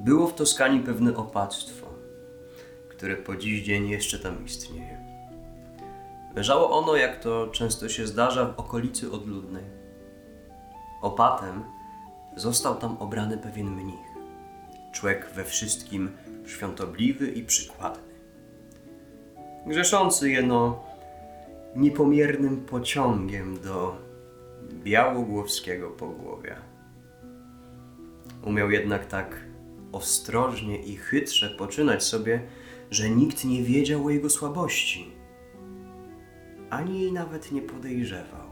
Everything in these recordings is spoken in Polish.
było w Toskanii pewne opactwo, które po dziś dzień jeszcze tam istnieje. Leżało ono, jak to często się zdarza, w okolicy odludnej. Opatem został tam obrany pewien mnich, człowiek we wszystkim świątobliwy i przykładny. Grzeszący jeno niepomiernym pociągiem do białogłowskiego pogłowia. Umiał jednak tak ostrożnie i chytrze poczynać sobie, że nikt nie wiedział o jego słabości, ani jej nawet nie podejrzewał.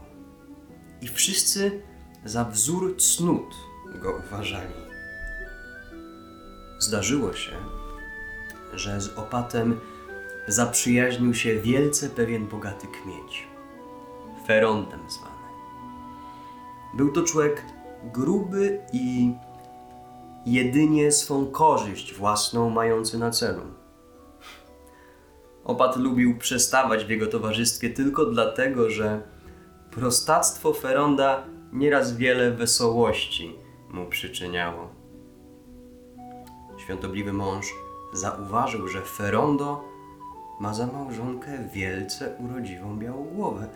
I wszyscy za wzór cnót go uważali. Zdarzyło się, że z opatem zaprzyjaźnił się wielce pewien bogaty kmieć, Ferondem zwany. Był to człowiek gruby i jedynie swą korzyść własną mający na celu. Opat lubił przestawać w jego towarzystwie tylko dlatego, że prostactwo Feronda nieraz wiele wesołości mu przyczyniało. Świątobliwy mąż zauważył, że Ferondo ma za małżonkę wielce urodziwą białogłowę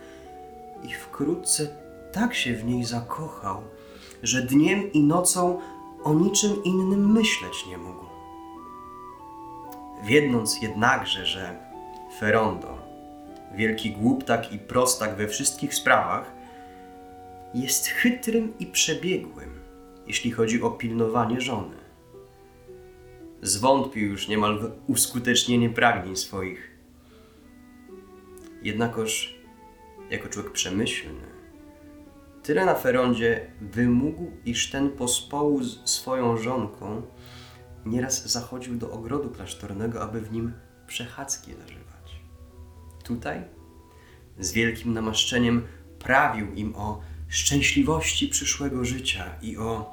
i wkrótce tak się w niej zakochał, że dniem i nocą o niczym innym myśleć nie mógł. Wiedząc jednakże, że Ferondo, wielki głuptak i prostak we wszystkich sprawach, jest chytrym i przebiegłym, jeśli chodzi o pilnowanie żony. Zwątpił już niemal w uskutecznienie pragnień swoich. Jednakoż, jako człowiek przemyślny, tyle na Ferondzie wymógł, iż ten pospołu z swoją żonką nieraz zachodził do ogrodu klasztornego, aby w nim przechadzki zażywać. Tutaj, z wielkim namaszczeniem, prawił im o szczęśliwości przyszłego życia i o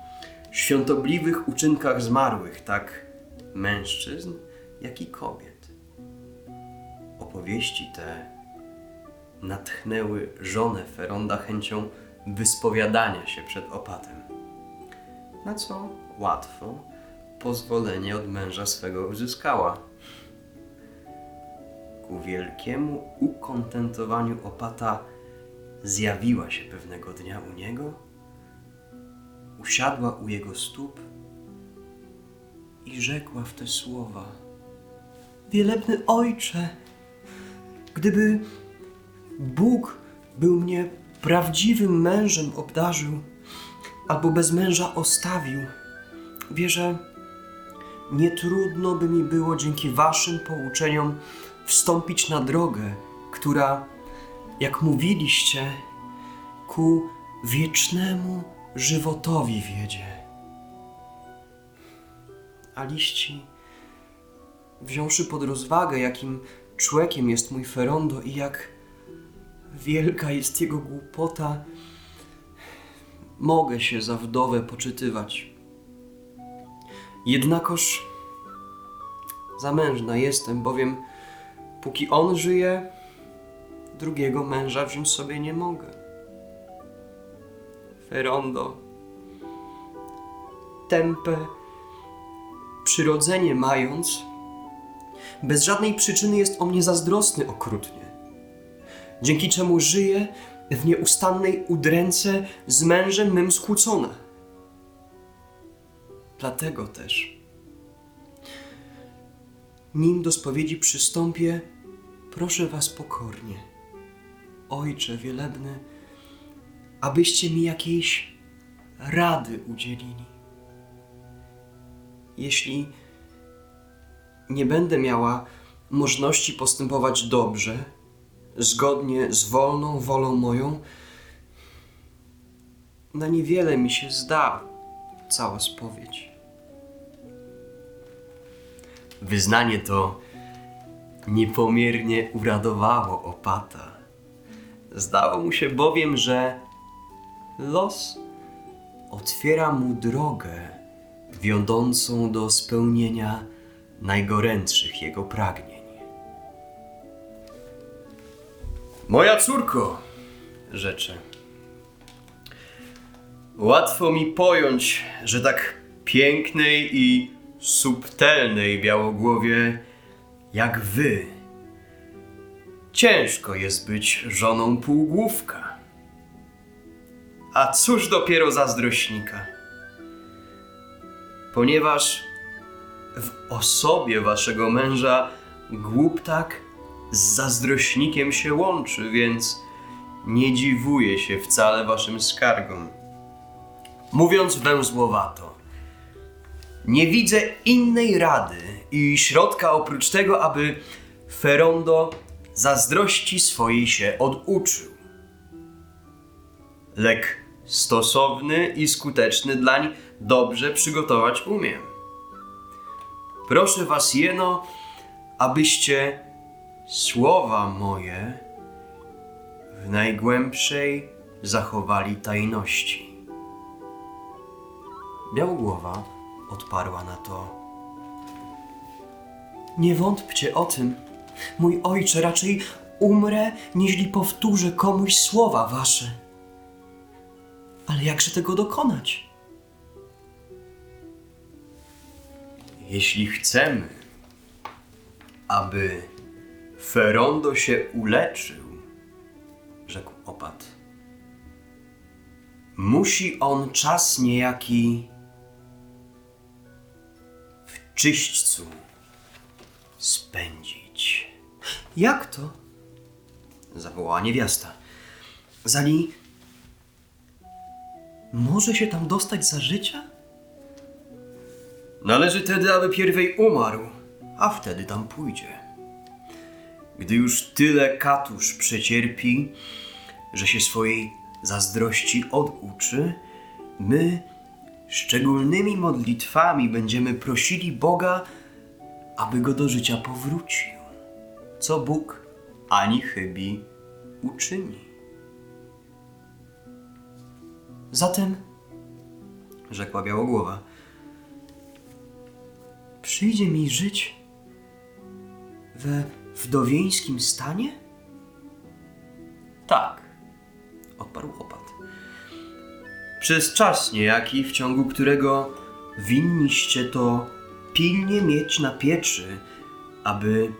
świątobliwych uczynkach zmarłych, tak mężczyzn, jak i kobiet. Opowieści te natchnęły żonę Feronda chęcią wyspowiadania się przed opatem, na co? Łatwo. Pozwolenie od męża swego uzyskała. Ku wielkiemu ukontentowaniu opata zjawiła się pewnego dnia u niego, usiadła u jego stóp i rzekła w te słowa: Wielebny ojcze, gdyby Bóg był mnie prawdziwym mężem obdarzył, albo bez męża ostawił, wierzę, nie trudno by mi było dzięki Waszym pouczeniom wstąpić na drogę, która, jak mówiliście, ku wiecznemu żywotowi wiedzie. A liści, wziąwszy pod rozwagę, jakim człowiekiem jest mój Ferondo i jak wielka jest jego głupota, mogę się za wdowę poczytywać. Jednakoż zamężna jestem, bowiem póki on żyje, drugiego męża wziąć sobie nie mogę. Ferondo, tempę, przyrodzenie mając, bez żadnej przyczyny jest o mnie zazdrosny okrutnie, dzięki czemu żyję w nieustannej udręce z mężem mym skłócona. Dlatego też, nim do spowiedzi przystąpię, proszę Was pokornie, Ojcze wielebny, abyście mi jakiejś rady udzielili. Jeśli nie będę miała możliwości postępować dobrze, zgodnie z wolną wolą moją, na niewiele mi się zda cała spowiedź. Wyznanie to niepomiernie uradowało opata. Zdało mu się bowiem, że los otwiera mu drogę wiodącą do spełnienia najgorętszych jego pragnień. Moja córko, rzecze. Łatwo mi pojąć, że tak pięknej i subtelnej białogłowie jak wy. Ciężko jest być żoną półgłówka. A cóż dopiero zazdrośnika? Ponieważ w osobie waszego męża głuptak z zazdrośnikiem się łączy, więc nie dziwuję się wcale waszym skargom. Mówiąc węzłowato, nie widzę innej rady i środka oprócz tego, aby Ferondo zazdrości swojej się oduczył. Lek stosowny i skuteczny dlań dobrze przygotować umiem. Proszę was jeno, abyście słowa moje w najgłębszej zachowali tajności. Białogłowa odparła na to. Nie wątpcie o tym, mój ojcze, raczej umrę, niźli powtórzę komuś słowa wasze. Ale jakże tego dokonać? Jeśli chcemy, aby Ferondo się uleczył, rzekł opat, musi on czas niejaki w czyśćcu spędzić. Jak to? zawołała niewiasta. Zali może się tam dostać za życia? Należy tedy, aby pierwej umarł, a wtedy tam pójdzie. Gdy już tyle katusz przecierpi, że się swojej zazdrości oduczy, my szczególnymi modlitwami będziemy prosili Boga, aby go do życia powrócił. Co Bóg ani chybi uczyni. Zatem, rzekła Białogłowa, przyjdzie mi żyć we wdowieńskim stanie? Tak, odparł opat. Przez czas niejaki, w ciągu którego winniście to pilnie mieć na pieczy, aby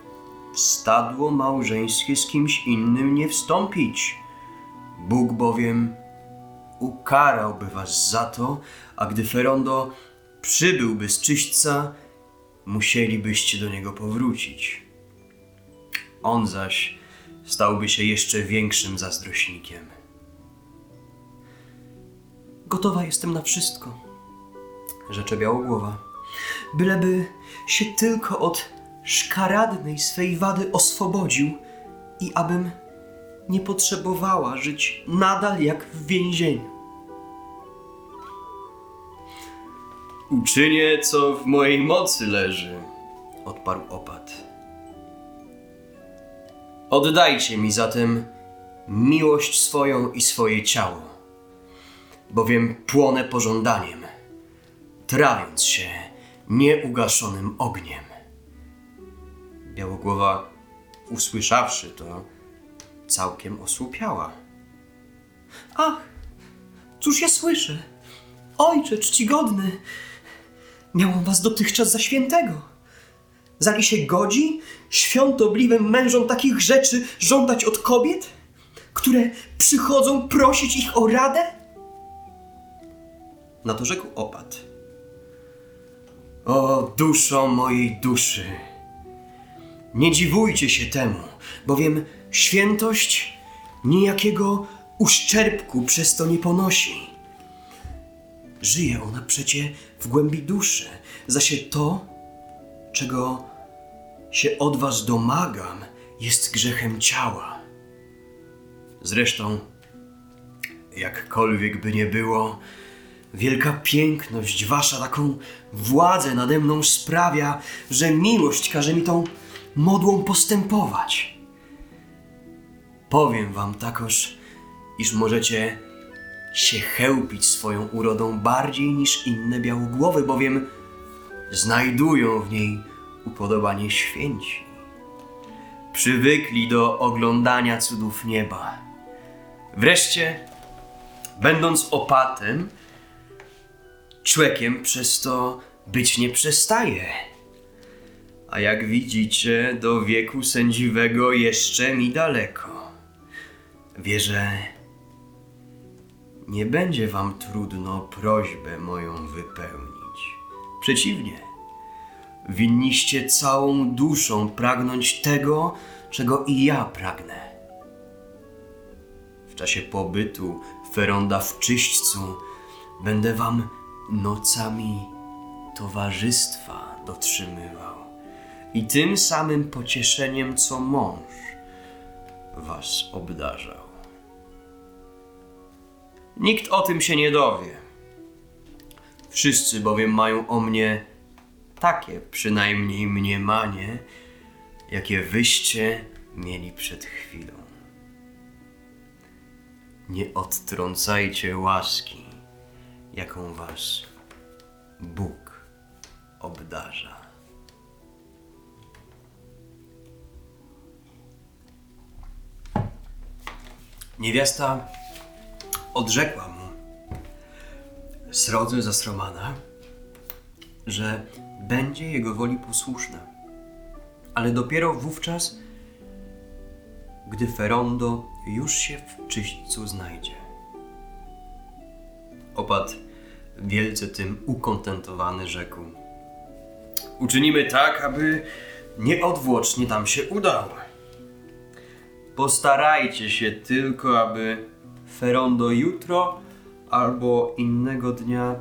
w stadło małżeńskie z kimś innym nie wstąpić. Bóg bowiem ukarałby was za to, a gdy Ferondo przybyłby z czyśćca, musielibyście do niego powrócić. On zaś stałby się jeszcze większym zazdrośnikiem. Gotowa jestem na wszystko, rzecze Białogłowa. Byleby się tylko od szkaradnej swej wady oswobodził i abym nie potrzebowała żyć nadal jak w więzieniu. Uczynię, co w mojej mocy leży, odparł opat. Oddajcie mi zatem miłość swoją i swoje ciało, bowiem płonę pożądaniem, trawiąc się nieugaszonym ogniem. Białogłowa, usłyszawszy to, całkiem osłupiała. Ach, cóż ja słyszę? Ojcze czcigodny, miałam was dotychczas za świętego. Zali się godzi świątobliwym mężom takich rzeczy żądać od kobiet, które przychodzą prosić ich o radę? Na to rzekł opat. O duszo mojej duszy, nie dziwujcie się temu, bowiem świętość niejakiego uszczerbku przez to nie ponosi. Żyje ona przecie w głębi duszy, zaś to, czego się od was domagam, jest grzechem ciała. Zresztą, jakkolwiek by nie było, wielka piękność wasza taką władzę nade mną sprawia, że miłość każe mi tą modłą postępować. Powiem wam takoż, iż możecie się chełpić swoją urodą bardziej niż inne białogłowy, bowiem znajdują w niej upodobanie święci. Przywykli do oglądania cudów nieba. Wreszcie, będąc opatem, człekiem przez to być nie przestaje. A jak widzicie, do wieku sędziwego jeszcze mi daleko. Wierzę, nie będzie wam trudno prośbę moją wypełnić. Przeciwnie, winniście całą duszą pragnąć tego, czego i ja pragnę. W czasie pobytu Feronda w czyśćcu będę wam nocami towarzystwa dotrzymywał i tym samym pocieszeniem, co mąż was obdarzał. Nikt o tym się nie dowie. Wszyscy bowiem mają o mnie takie przynajmniej mniemanie, jakie wyście mieli przed chwilą. Nie odtrącajcie łaski, jaką was Bóg obdarza. Niewiasta odrzekła mu srodze Zasromana, że będzie jego woli posłuszna, ale dopiero wówczas, gdy Ferondo już się w czyśćcu znajdzie. Opat wielce tym ukontentowany rzekł: Uczynimy tak, aby nieodwłocznie tam się udał. Postarajcie się tylko, aby Ferondo jutro albo innego dnia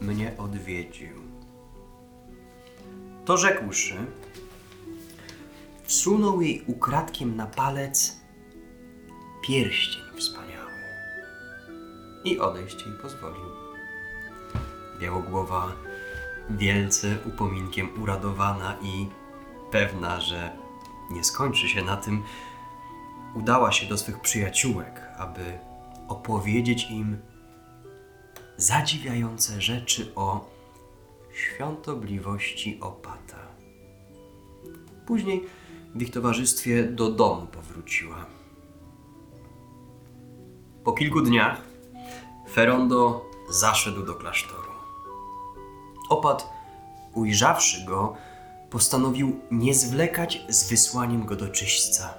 mnie odwiedził. To rzekłszy, wsunął jej ukradkiem na palec pierścień wspaniały i odejść jej pozwolił. Białogłowa, wielce upominkiem uradowana i pewna, że nie skończy się na tym, udała się do swych przyjaciółek, aby opowiedzieć im zadziwiające rzeczy o świątobliwości opata. Później w ich towarzystwie do domu powróciła. Po kilku dniach Ferondo zaszedł do klasztoru. Opat, ujrzawszy go, postanowił nie zwlekać z wysłaniem go do czyśćca.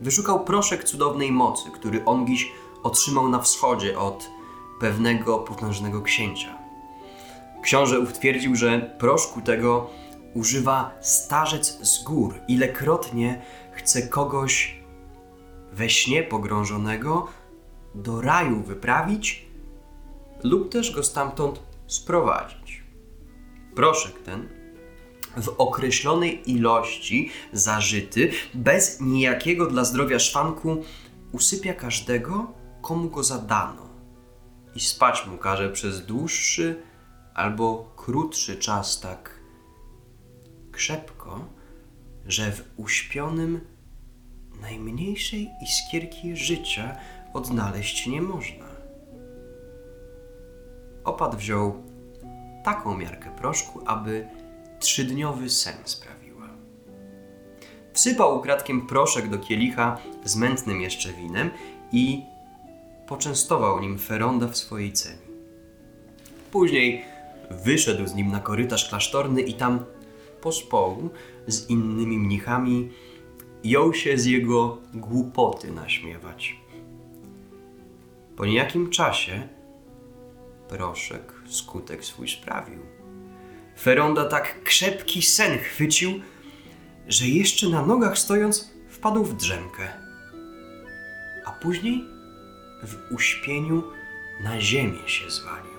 Wyszukał proszek cudownej mocy, który Ongiś otrzymał na wschodzie od pewnego potężnego księcia. Książę ów twierdził, że proszku tego używa starzec z gór, ilekrotnie chce kogoś we śnie pogrążonego do raju wyprawić lub też go stamtąd sprowadzić. Proszek ten w określonej ilości zażyty, bez nijakiego dla zdrowia szwanku, usypia każdego, komu go zadano i spać mu każe przez dłuższy albo krótszy czas tak krzepko, że w uśpionym najmniejszej iskierki życia odnaleźć nie można. Opad wziął taką miarkę proszku, aby trzydniowy sen sprawiła. Wsypał ukradkiem proszek do kielicha z mętnym jeszcze winem i poczęstował nim Feronda w swojej celi. Później wyszedł z nim na korytarz klasztorny i tam pospołu z innymi mnichami jął się z jego głupoty naśmiewać. Po niejakim czasie proszek skutek swój sprawił. Feronda tak krzepki sen chwycił, że jeszcze na nogach stojąc wpadł w drzemkę. A później w uśpieniu na ziemię się zwalił.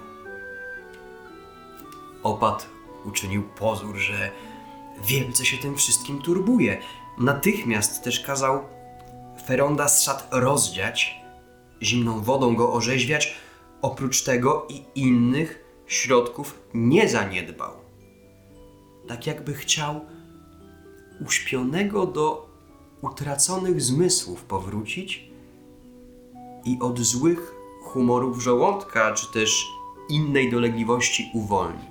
Opat uczynił pozór, że wielce się tym wszystkim turbuje. Natychmiast też kazał Feronda z szat rozdziać, zimną wodą go orzeźwiać, oprócz tego i innych środków nie zaniedbał. Tak jakby chciał uśpionego do utraconych zmysłów powrócić i od złych humorów żołądka, czy też innej dolegliwości uwolnić.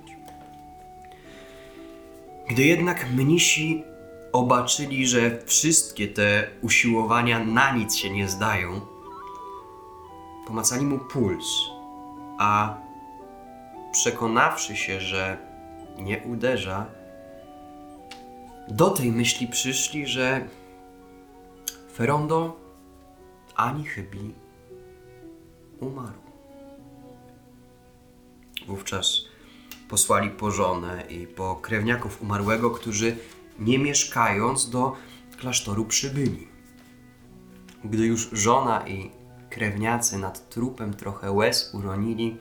Gdy jednak mnisi obaczyli, że wszystkie te usiłowania na nic się nie zdają, pomacali mu puls, a przekonawszy się, że nie uderza, do tej myśli przyszli, że Ferondo ani chybi umarł. Wówczas posłali po żonę i po krewniaków umarłego, którzy nie mieszkając do klasztoru przybyli. Gdy już żona i krewniacy nad trupem trochę łez uronili,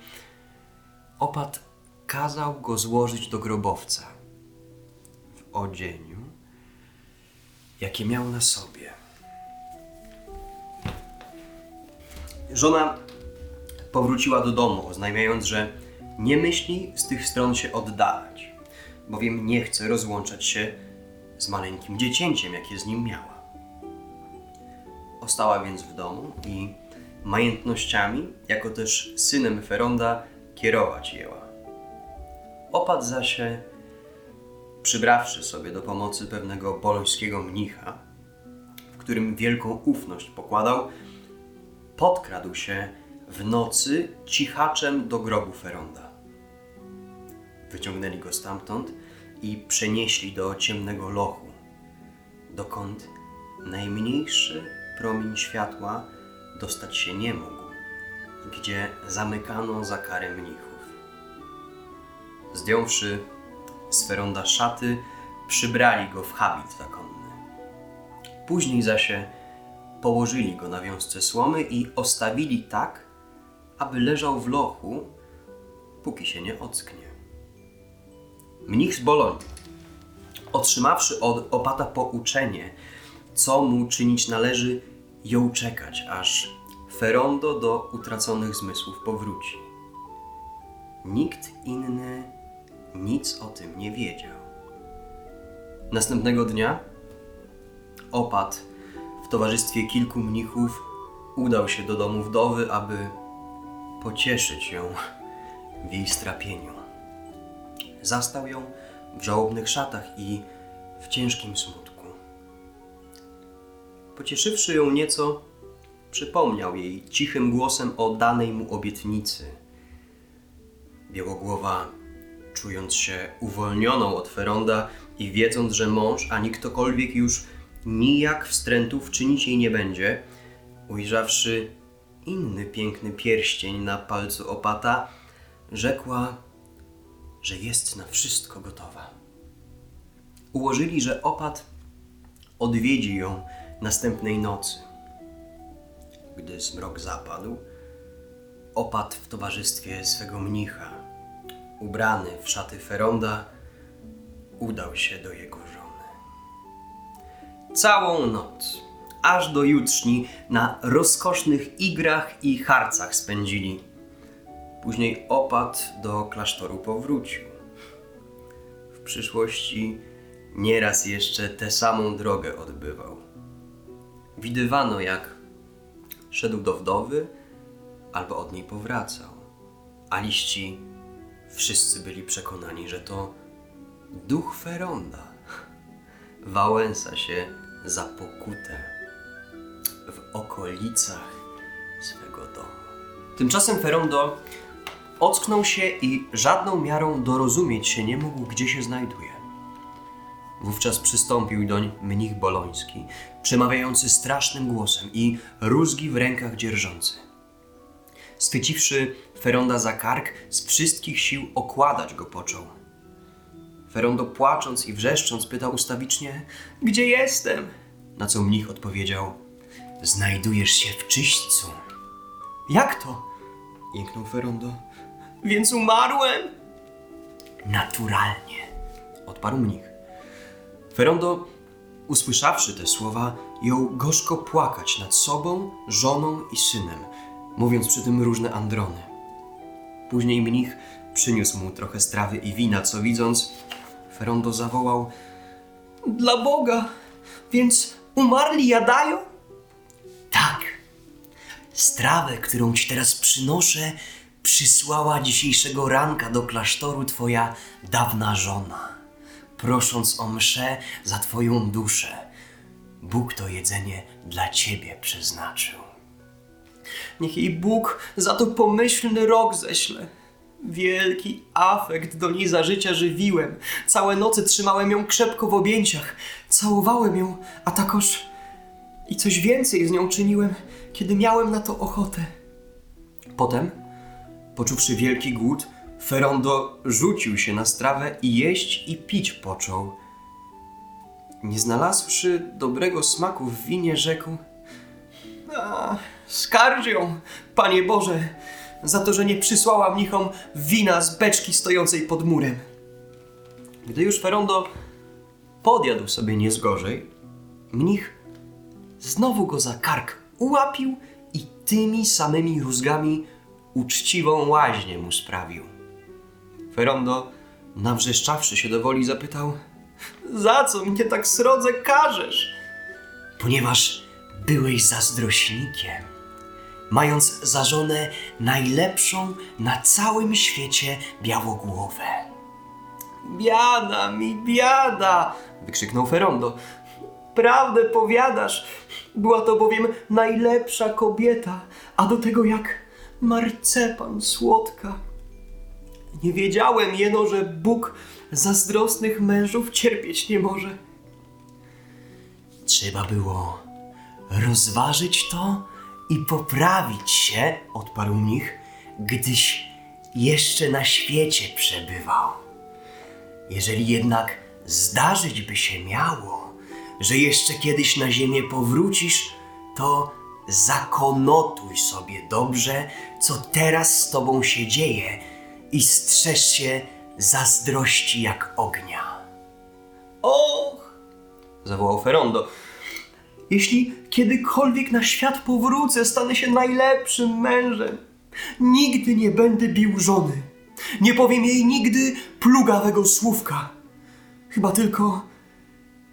opat kazał go złożyć do grobowca w odzieniu, jakie miał na sobie. Żona powróciła do domu, oznajmiając, że nie myśli z tych stron się oddalać, bowiem nie chce rozłączać się z maleńkim dziecięciem, jakie z nim miała. Ostała więc w domu i majętnościami, jako też synem Feronda, kierować jęła. Opat zaś, przybrawszy sobie do pomocy pewnego bolońskiego mnicha, w którym wielką ufność pokładał, podkradł się w nocy cichaczem do grobu Feronda. Wyciągnęli go stamtąd i przenieśli do ciemnego lochu, dokąd najmniejszy promień światła dostać się nie mógł, gdzie zamykano za karę mnichów. Zdjąwszy z Feronda szaty, przybrali go w habit zakonny. Później zaś położyli go na wiązce słomy i ostawili tak, aby leżał w lochu, póki się nie ocknie. Mnich z Bolonii, otrzymawszy od opata pouczenie, co mu czynić należy, jął czekać, aż Ferondo do utraconych zmysłów powróci. Nikt inny nic o tym nie wiedział. Następnego dnia opat w towarzystwie kilku mnichów udał się do domu wdowy, aby pocieszyć ją w jej strapieniu. Zastał ją w żałobnych szatach i w ciężkim smutku. Pocieszywszy ją nieco, przypomniał jej cichym głosem o danej mu obietnicy. Białogłowa, czując się uwolnioną od Feronda i wiedząc, że mąż ani ktokolwiek już nijak wstrętów czynić jej nie będzie, ujrzawszy inny piękny pierścień na palcu opata, rzekła, że jest na wszystko gotowa. Ułożyli, że opat odwiedzi ją następnej nocy. Gdy zmrok zapadł, opat w towarzystwie swego mnicha, ubrany w szaty Feronda, udał się do jego żony. Całą noc, aż do jutrzni, na rozkosznych igrach i harcach spędzili. Później opat do klasztoru powrócił. W przyszłości nieraz jeszcze tę samą drogę odbywał. Widywano, jak szedł do wdowy albo od niej powracał, a liści wszyscy byli przekonani, że to duch Feronda. Wałęsa się za pokutę w okolicach swego domu. Tymczasem Ferondo ocknął się i żadną miarą dorozumieć się nie mógł, gdzie się znajduje. Wówczas przystąpił doń mnich boloński, przemawiający strasznym głosem i rózgi w rękach dzierżący. Schwyciwszy Feronda za kark, z wszystkich sił okładać go począł. Ferondo płacząc i wrzeszcząc pytał ustawicznie, gdzie jestem? Na co mnich odpowiedział, znajdujesz się w czyśćcu. Jak to? Jęknął Ferondo. Więc umarłem? Naturalnie, odparł mnich. Ferondo, usłyszawszy te słowa, jął gorzko płakać nad sobą, żoną i synem, mówiąc przy tym różne androny. Później mnich przyniósł mu trochę strawy i wina, co widząc, Ferondo zawołał: Dla Boga, więc umarli jadają? Tak. Strawę, którą ci teraz przynoszę, przysłała dzisiejszego ranka do klasztoru twoja dawna żona, prosząc o mszę za twoją duszę. Bóg to jedzenie dla ciebie przeznaczył. Niech jej Bóg za to pomyślny rok ześle. Wielki afekt do niej za życia żywiłem. Całe noce trzymałem ją krzepko w objęciach. Całowałem ją, a takoż i coś więcej z nią czyniłem, kiedy miałem na to ochotę. Potem, poczuwszy wielki głód, Ferondo rzucił się na strawę i jeść i pić począł. Nie znalazłszy dobrego smaku w winie, rzekł: A, skarż ją, Panie Boże, za to, że nie przysłała mnichom wina z beczki stojącej pod murem. Gdy już Ferondo podjadł sobie nie z gorzej, mnich znowu go za kark ułapił i tymi samymi rózgami uczciwą łaźnię mu sprawił. Ferondo, nawrzeszczawszy się do woli, zapytał, Za co mnie tak srodze karzesz? ponieważ byłeś zazdrośnikiem, mając za żonę najlepszą na całym świecie białogłowę. Biada mi, biada! Wykrzyknął Ferondo. Prawdę powiadasz. Była to bowiem najlepsza kobieta, a do tego jak marcepan słodka. Nie wiedziałem jeno, że Bóg zazdrosnych mężów cierpieć nie może. Trzeba było rozważyć to i poprawić się, odparł mnich, gdyś jeszcze na świecie przebywał. Jeżeli jednak zdarzyć by się miało, że jeszcze kiedyś na ziemię powrócisz, to zakonotuj sobie dobrze, co teraz z tobą się dzieje i strzeż się zazdrości jak ognia. Och, Zawołał Ferondo. jeśli kiedykolwiek na świat powrócę, stanę się najlepszym mężem. Nigdy nie będę bił żony. Nie powiem jej nigdy plugawego słówka. Chyba tylko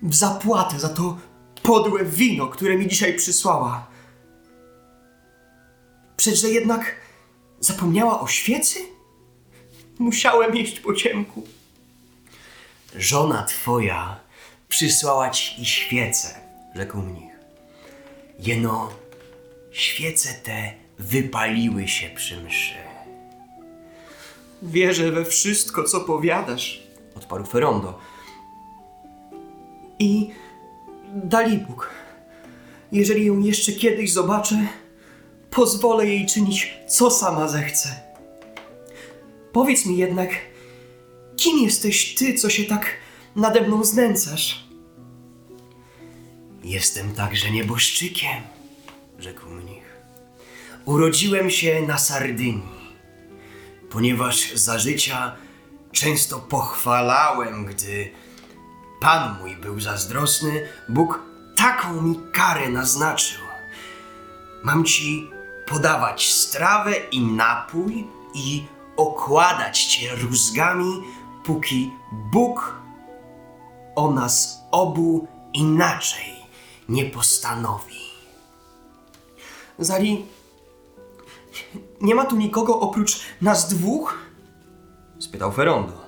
w zapłatę za to podłe wino, które mi dzisiaj przysłała. Przedże jednak zapomniała o świecy? Musiałem jeść po ciemku. Żona twoja przysłała ci i świece, rzekł mnich. Jeno świece te wypaliły się przy mszy, Wierzę we wszystko, co powiadasz. odparł Ferondo. I dali Bóg, jeżeli ją jeszcze kiedyś zobaczę, pozwolę jej czynić, co sama zechce. Powiedz mi jednak, kim jesteś ty, co się tak nade mną znęcasz? Jestem także nieboszczykiem, rzekł mnich. Urodziłem się na Sardynii, ponieważ za życia często pochwalałem, gdy Pan mój był zazdrosny, Bóg taką mi karę naznaczył. Mam ci podawać strawę i napój i okładać cię rózgami, póki Bóg o nas obu inaczej nie postanowi. Zali, nie ma tu nikogo oprócz nas dwóch? spytał Ferondo.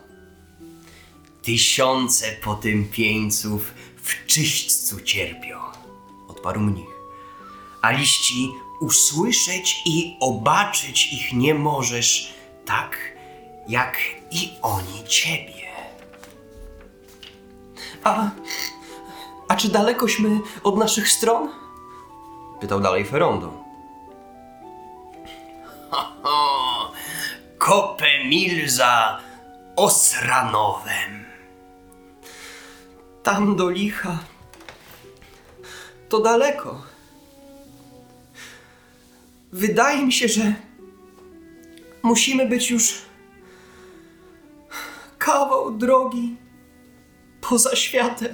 Tysiące potępieńców w czyśćcu cierpią, odparł mnich. A liści usłyszeć i obaczyć ich nie możesz tak, jak i oni ciebie. A, a czy dalekośmy od naszych stron? Pytał dalej Ferondo. O, kopę mil za Osranowem. Tam do licha. To daleko. Wydaje mi się, że musimy być już kawał drogi poza światem.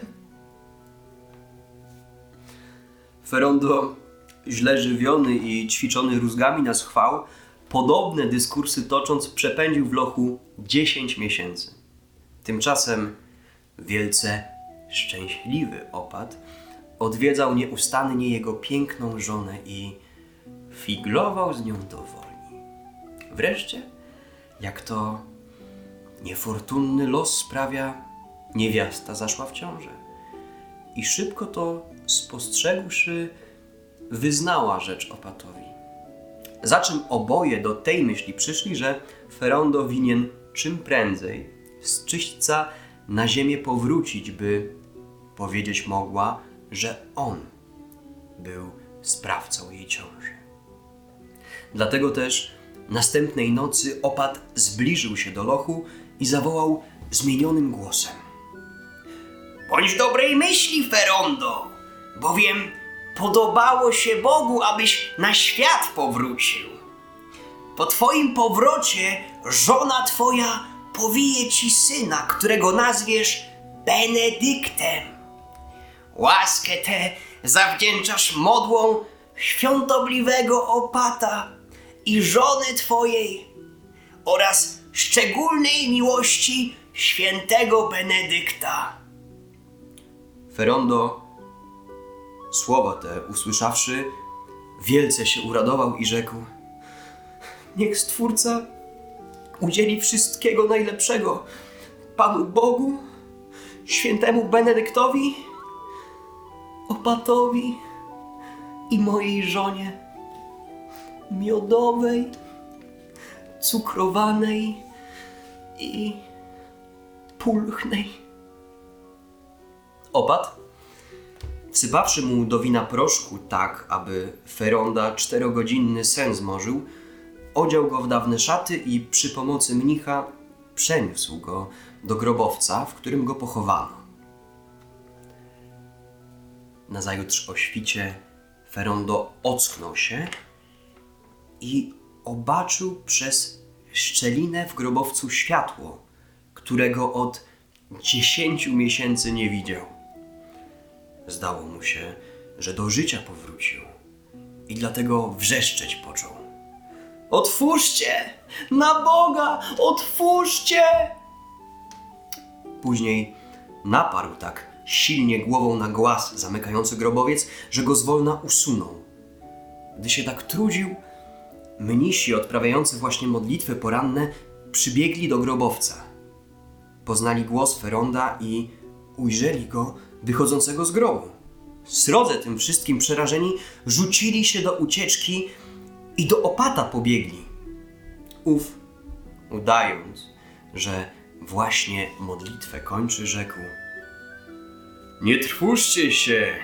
Ferondo, źle żywiony i ćwiczony rózgami na schwał, podobne dyskursy tocząc, przepędził w lochu 10 miesięcy. Tymczasem wielce szczęśliwy opat odwiedzał nieustannie jego piękną żonę i figlował z nią do woli. Wreszcie, jak to niefortunny los sprawia, niewiasta zaszła w ciążę i szybko to spostrzegłszy, wyznała rzecz opatowi. Za czym oboje do tej myśli przyszli, że Ferondo winien czym prędzej z czyśćca na ziemię powrócić, by powiedzieć mogła, że on był sprawcą jej ciąży. Dlatego też następnej nocy opat zbliżył się do lochu i zawołał zmienionym głosem. Bądź dobrej myśli, Ferondo, bowiem podobało się Bogu, abyś na świat powrócił. Po twoim powrocie żona twoja powije ci syna, którego nazwiesz Benedyktem. Łaskę tę zawdzięczasz modłą świątobliwego opata i żony twojej oraz szczególnej miłości świętego Benedykta. Ferondo, słowa te usłyszawszy, wielce się uradował i rzekł: Niech Stwórca udzieli wszystkiego najlepszego Panu Bogu, świętemu Benedyktowi, opatowi i mojej żonie, miodowej, cukrowanej i pulchnej. Opat, wsypawszy mu do wina proszku tak, aby Feronda czterogodzinny sen zmorzył, odział go w dawne szaty i przy pomocy mnicha przeniósł go do grobowca, w którym go pochowano. Nazajutrz o świcie Ferondo ocknął się i obaczył przez szczelinę w grobowcu światło, którego od dziesięciu miesięcy nie widział. Zdało mu się, że do życia powrócił i dlatego wrzeszczeć począł. Otwórzcie! Na Boga! Otwórzcie! Później naparł tak silnie głową na głaz zamykający grobowiec, że go zwolna usunął. Gdy się tak trudził, mnisi odprawiający właśnie modlitwy poranne przybiegli do grobowca. Poznali głos Feronda i ujrzeli go wychodzącego z grobu. Srodze tym wszystkim przerażeni rzucili się do ucieczki i do opata pobiegli. Ów, udając, że właśnie modlitwę kończy, rzekł: Nie trwóżcie się,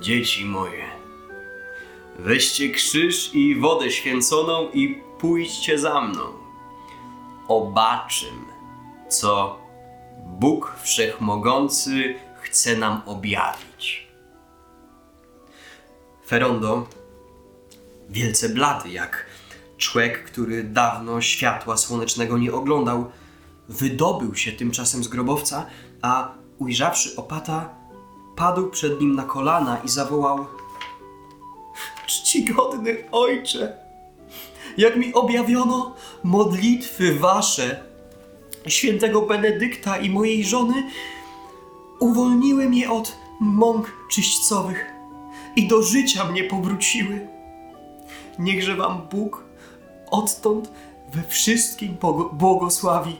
dzieci moje. Weźcie krzyż i wodę święconą i pójdźcie za mną. Obaczym, co Bóg Wszechmogący chce nam objawić. Ferondo, wielce blady jak człowiek, który dawno światła słonecznego nie oglądał, wydobył się tymczasem z grobowca, a ujrzawszy opata, padł przed nim na kolana i zawołał: Czcigodny ojcze, jak mi objawiono modlitwy wasze, świętego Benedykta i mojej żony, uwolniły mnie od mąk czyśćcowych i do życia mnie powróciły. Niechże wam Bóg odtąd we wszystkim błogosławi.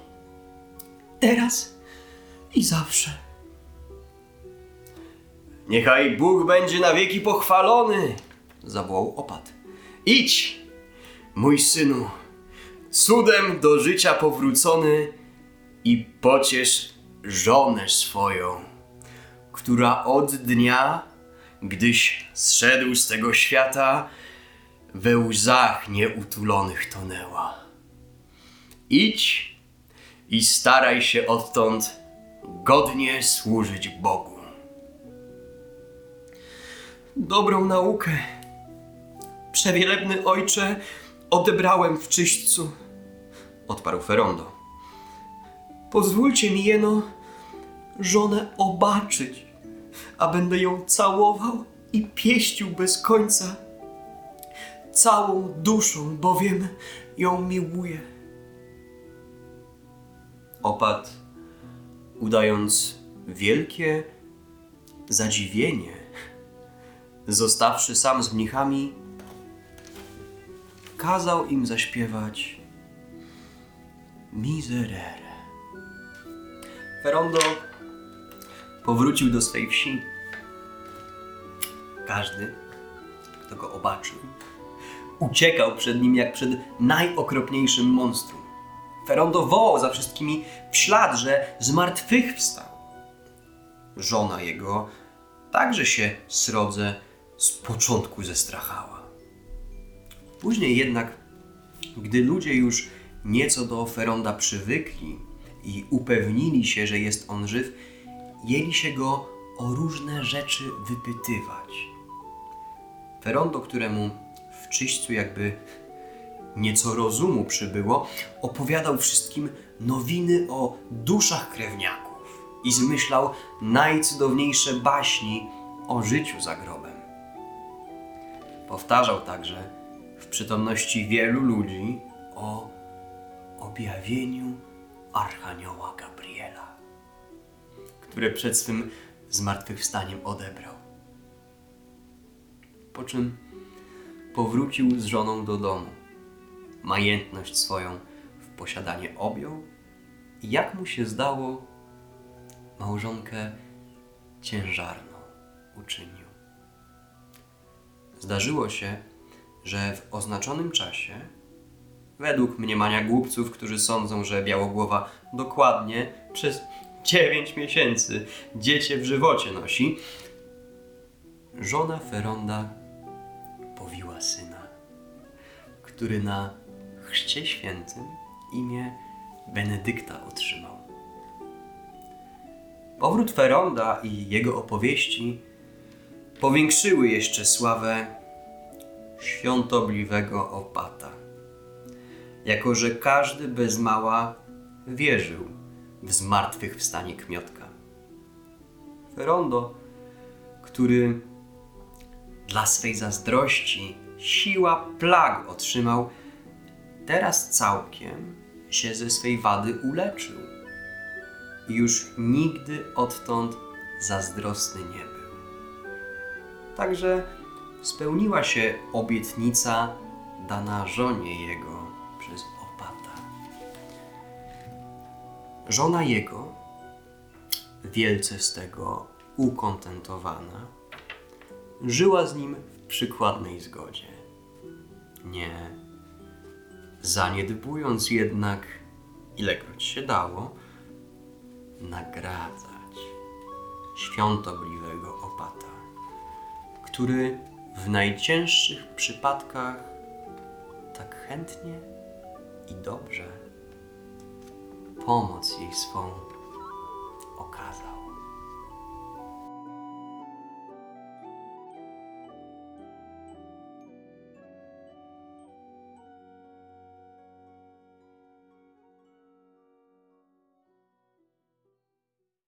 Teraz i zawsze. Niechaj Bóg będzie na wieki pochwalony, zawołał opat. Idź, mój synu, cudem do życia powrócony i pociesz żonę swoją, która od dnia, gdyś zszedł z tego świata, we łzach nieutulonych tonęła. Idź i staraj się odtąd godnie służyć Bogu. Dobrą naukę, przewielebny ojcze, odebrałem w czyśćcu, odparł Ferondo. Pozwólcie mi jeno żonę obaczyć, a będę ją całował i pieścił bez końca. Całą duszą, bowiem ją miłuję. Opat, udając wielkie zadziwienie, zostawszy sam z mnichami, kazał im zaśpiewać Miserere. Ferondo powrócił do swej wsi. Każdy, kto go obaczył, uciekał przed nim jak przed najokropniejszym monstrum. Ferondo wołał za wszystkimi w ślad, że zmartwychwstał. Żona jego także się srodze z początku zestrachała. Później jednak, gdy ludzie już nieco do Feronda przywykli i upewnili się, że jest on żyw, jęli się go o różne rzeczy wypytywać. Ferondo, któremu w czyśćcu jakby nieco rozumu przybyło, opowiadał wszystkim nowiny o duszach krewniaków i zmyślał najcudowniejsze baśni o życiu za grobem. Powtarzał także przytomności wielu ludzi o objawieniu Archanioła Gabriela, które przed swym zmartwychwstaniem odebrał. Po czym powrócił z żoną do domu. Majętność swoją w posiadanie objął i jak mu się zdało, małżonkę ciężarną uczynił. Zdarzyło się, że w oznaczonym czasie, według mniemania głupców, którzy sądzą, że Białogłowa dokładnie przez 9 miesięcy dziecię w żywocie nosi, żona Feronda powiła syna, który na chrzcie świętym imię Benedykta otrzymał. Powrót Feronda i jego opowieści powiększyły jeszcze sławę świątobliwego opata, jako że każdy bez mała wierzył w zmartwychwstanie kmiotka. Ferondo, który dla swej zazdrości siła plag otrzymał, teraz całkiem się ze swej wady uleczył i już nigdy odtąd zazdrosny nie był. Także spełniła się obietnica dana żonie jego przez opata. Żona jego, wielce z tego ukontentowana, żyła z nim w przykładnej zgodzie. Nie zaniedbując jednak, ilekroć się dało, nagradzać świątobliwego opata, który w najcięższych przypadkach tak chętnie i dobrze pomoc jej swą.